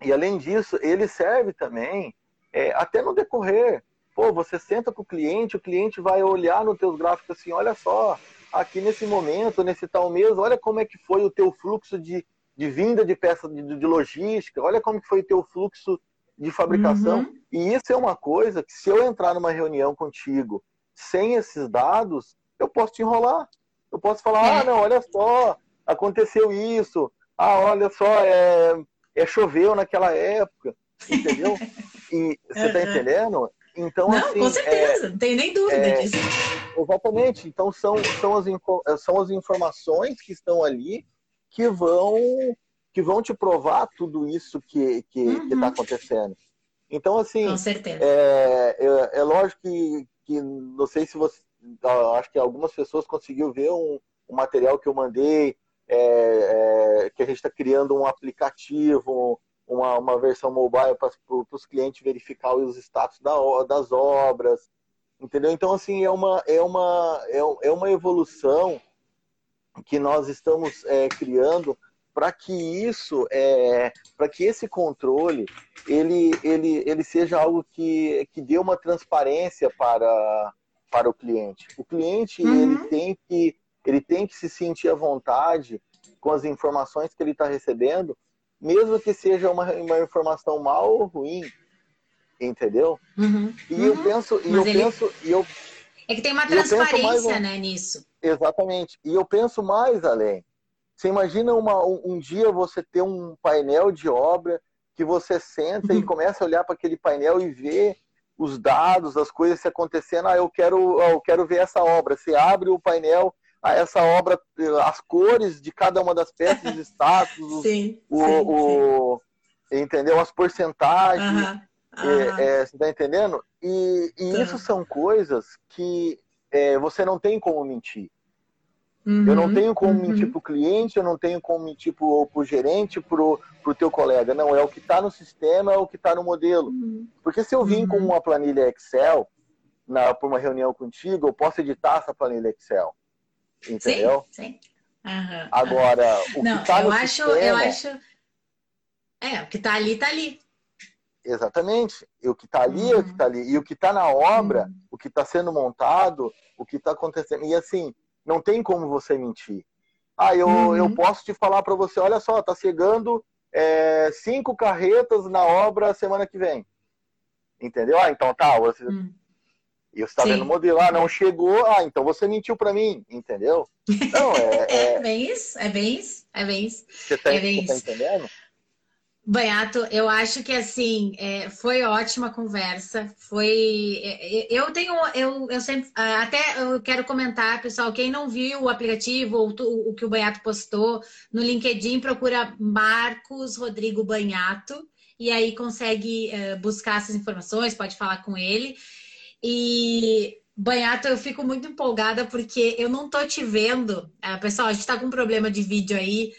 e além disso, ele serve também é, até no decorrer. Pô, você senta com o cliente, o cliente vai olhar nos teus gráficos assim, olha só, aqui nesse momento, nesse tal mês, olha como é que foi o teu fluxo de, de vinda de peça de, de logística, olha como que foi o teu fluxo de fabricação. Uhum. E isso é uma coisa que, se eu entrar numa reunião contigo sem esses dados, eu posso te enrolar. Eu posso falar, é. ah, não, olha só, aconteceu isso. Ah, olha só, é, é choveu naquela época. Entendeu? E você está entendendo? Então,
não,
assim,
com certeza, é, não tenho nem dúvida é, disso.
Exatamente. Então, são, são, as, são as informações que estão ali que vão que vão te provar tudo isso que que uhum. está acontecendo. Então, assim,
Com certeza.
É, é, é, lógico que, que não sei se você, acho que algumas pessoas conseguiram ver um, um material que eu mandei, é, é que a gente está criando um aplicativo, uma, uma versão mobile para os clientes verificar os status da, das obras, entendeu? Então, assim, é uma, é uma, é, é uma evolução que nós estamos é, criando para que isso, é, para que esse controle, ele, ele, ele seja algo que, que dê uma transparência para, para o cliente. O cliente uhum. ele tem que ele tem que se sentir à vontade com as informações que ele está recebendo, mesmo que seja uma, uma informação mal ou ruim, entendeu?
Uhum,
e
uhum.
eu penso, e eu ele... penso, e eu
é que tem uma transparência, né, nisso.
Exatamente. E eu penso mais além. Você imagina uma, um, um dia você ter um painel de obra que você senta uhum. e começa a olhar para aquele painel e ver os dados, as coisas se acontecendo. Ah, eu quero, eu quero ver essa obra. Você abre o painel, ah, essa obra, as cores de cada uma das peças, os status, sim, o, sim, o sim. entendeu? As porcentagens. Uhum. Uhum. É, é, você está entendendo? E, e isso são coisas que é, você não tem como mentir. Uhum, eu não tenho como uhum. mentir para o cliente, eu não tenho como mentir para o gerente, para o teu colega. Não, é o que está no sistema, é o que está no modelo. Uhum. Porque se eu vim com uhum. uma planilha Excel para uma reunião contigo, eu posso editar essa planilha Excel. Entendeu?
Sim, sim.
Agora, o
não,
que está no
acho,
sistema...
Eu acho... É, o que está ali, está ali.
Exatamente. E o que está ali é o que está ali. E o que está na obra, o que está sendo montado, o que está acontecendo. E assim, não tem como você mentir. Ah, eu, uhum. eu posso te falar para você, olha só, tá chegando é, cinco carretas na obra semana que vem. Entendeu? Ah, então tá, você... E você está vendo o modelo, ah, não chegou, ah, então você mentiu para mim, entendeu?
Não, é, é... é bem isso, é bem isso, é bem isso.
Você tá, é bem você tá entendendo?
Banhato, eu acho que assim é, foi ótima conversa. Foi, é, é, eu tenho, eu, eu sempre, até eu quero comentar, pessoal, quem não viu o aplicativo ou o, o que o Banhato postou no LinkedIn, procura Marcos Rodrigo Banhato e aí consegue uh, buscar essas informações, pode falar com ele. E Banhato, eu fico muito empolgada porque eu não tô te vendo. Uh, pessoal, a gente tá com um problema de vídeo aí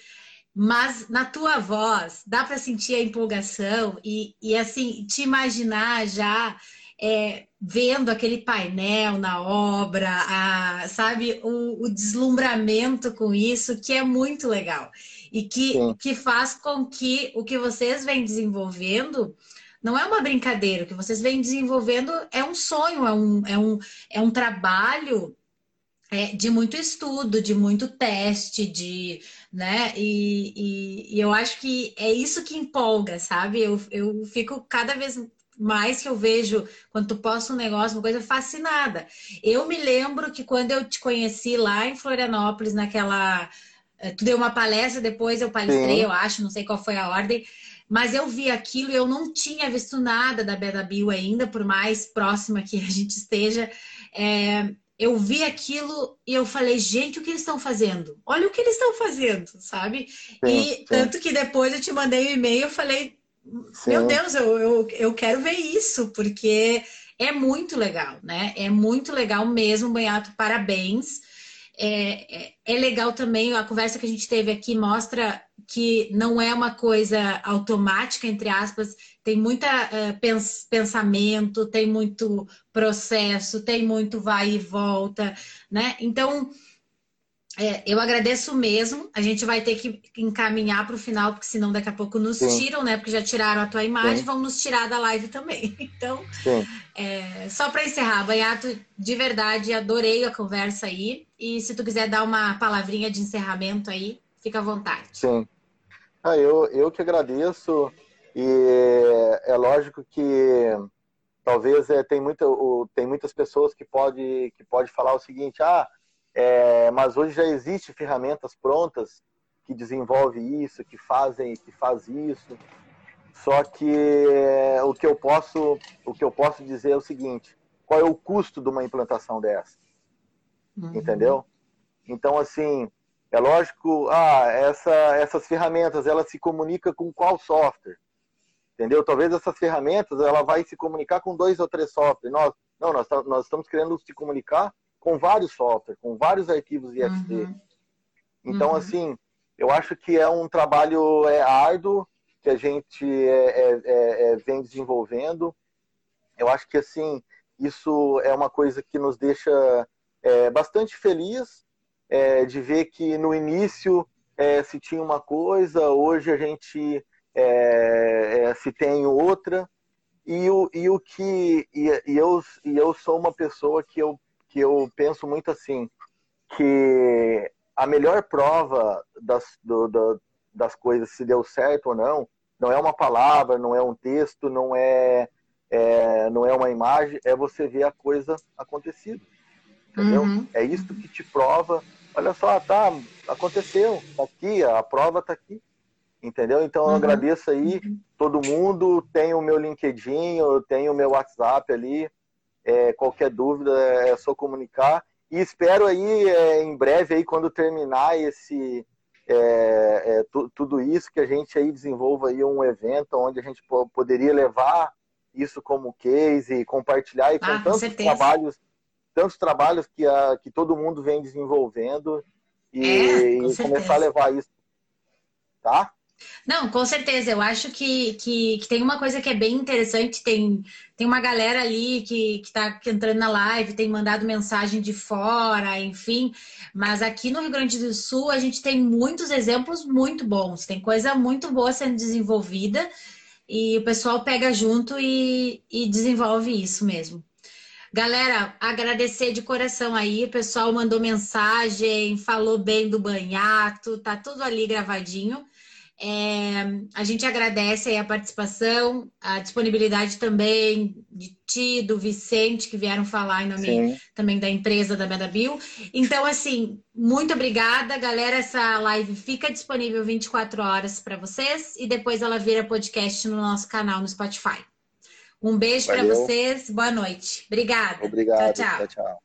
mas na tua voz dá para sentir a empolgação e, e assim te imaginar já é, vendo aquele painel na obra, a, sabe, o, o, deslumbramento com isso, que é muito legal. E que, que faz com que o que vocês vêm desenvolvendo não é uma brincadeira, o que vocês vêm desenvolvendo é um sonho, é um, é um, é um trabalho é, de muito estudo, de muito teste, de, né? E, e, e, eu acho que é isso que empolga, sabe? Eu, eu fico cada vez mais que eu vejo quando tu posta um negócio, uma coisa fascinada. Eu me lembro que quando eu te conheci lá em Florianópolis, naquela. Eh, tu deu uma palestra, depois eu palestrei, Sim. eu acho, não sei qual foi a ordem. Mas eu vi aquilo e eu não tinha visto nada da Beta Bill ainda, por mais próxima que a gente esteja. É, eu vi aquilo e eu falei, gente, o que eles estão fazendo? Olha o que eles estão fazendo, sabe? Sim, e sim. tanto que depois eu te mandei um e-mail, e falei, sim. meu Deus, eu, eu, eu quero ver isso, porque é muito legal, né? É muito legal mesmo, Banhato, parabéns. É, é, é, legal também, a conversa que a gente teve aqui mostra que não é uma coisa automática, entre aspas, tem muita uh, pens pensamento, tem muito processo, tem muito vai e volta, né? Então, é, eu agradeço mesmo. A gente vai ter que encaminhar para o final, porque senão daqui a pouco nos Sim. tiram, né? Porque já tiraram a tua imagem, Sim. vão nos tirar da live também. Então, é, só para encerrar, Baiato, de verdade, adorei a conversa aí. E se tu quiser dar uma palavrinha de encerramento aí, fica à vontade.
Sim. Ah, eu, eu que agradeço. E é lógico que talvez é, tem, muita, tem muitas pessoas que pode, que pode falar o seguinte, ah, é, mas hoje já existe ferramentas prontas que desenvolvem isso, que fazem, que faz isso. Só que é, o que eu posso, o que eu posso dizer é o seguinte: qual é o custo de uma implantação dessa? Uhum. Entendeu? Então assim, é lógico, ah, essa, essas ferramentas elas se comunicam com qual software? entendeu? Talvez essas ferramentas ela vai se comunicar com dois ou três softwares. Nós, não, nós, nós estamos querendo se comunicar com vários softwares, com vários arquivos IXD. Uhum. Então, uhum. assim, eu acho que é um trabalho é, árduo que a gente é, é, é, é vem desenvolvendo. Eu acho que, assim, isso é uma coisa que nos deixa é, bastante feliz de ver que no início se tinha uma coisa, hoje a gente é, é, se tem outra. E o, e o que. E, e, eu, e eu sou uma pessoa que eu, que eu penso muito assim, que a melhor prova das, do, do, das coisas, se deu certo ou não, não é uma palavra, não é um texto, não é, é não é uma imagem, é você ver a coisa acontecendo. Entendeu? Uhum. É isso que te prova. Olha só, tá, aconteceu, tá aqui, a prova tá aqui. Entendeu? Então eu uhum. agradeço aí todo mundo. Tem o meu LinkedIn, eu tenho o meu WhatsApp ali. É, qualquer dúvida é só comunicar. E espero aí é, em breve aí quando terminar esse é, é tudo isso que a gente aí desenvolva aí um evento onde a gente poderia levar isso como case e compartilhar e com ah, tantos trabalhos tantos trabalhos que a, que todo mundo vem desenvolvendo e, é, e começar a levar isso tá
não, com certeza. Eu acho que, que, que, tem uma coisa que é bem interessante. Tem, tem uma galera ali que, que tá entrando na live, tem mandado mensagem de fora, enfim. Mas aqui no Rio Grande do Sul a gente tem muitos exemplos muito bons. Tem coisa muito boa sendo desenvolvida e o pessoal pega junto e, e desenvolve isso mesmo. Galera, agradecer de coração aí. O pessoal mandou mensagem, falou bem do banhato, tá tudo ali gravadinho. É, a gente agradece a participação, a disponibilidade também de ti, do Vicente, que vieram falar em nome Sim. também da empresa da Medabil. Então, assim, muito obrigada, galera. Essa live fica disponível 24 horas para vocês e depois ela vira podcast no nosso canal no Spotify. Um beijo para vocês, boa noite. Obrigada.
Obrigado. tchau. tchau. tchau.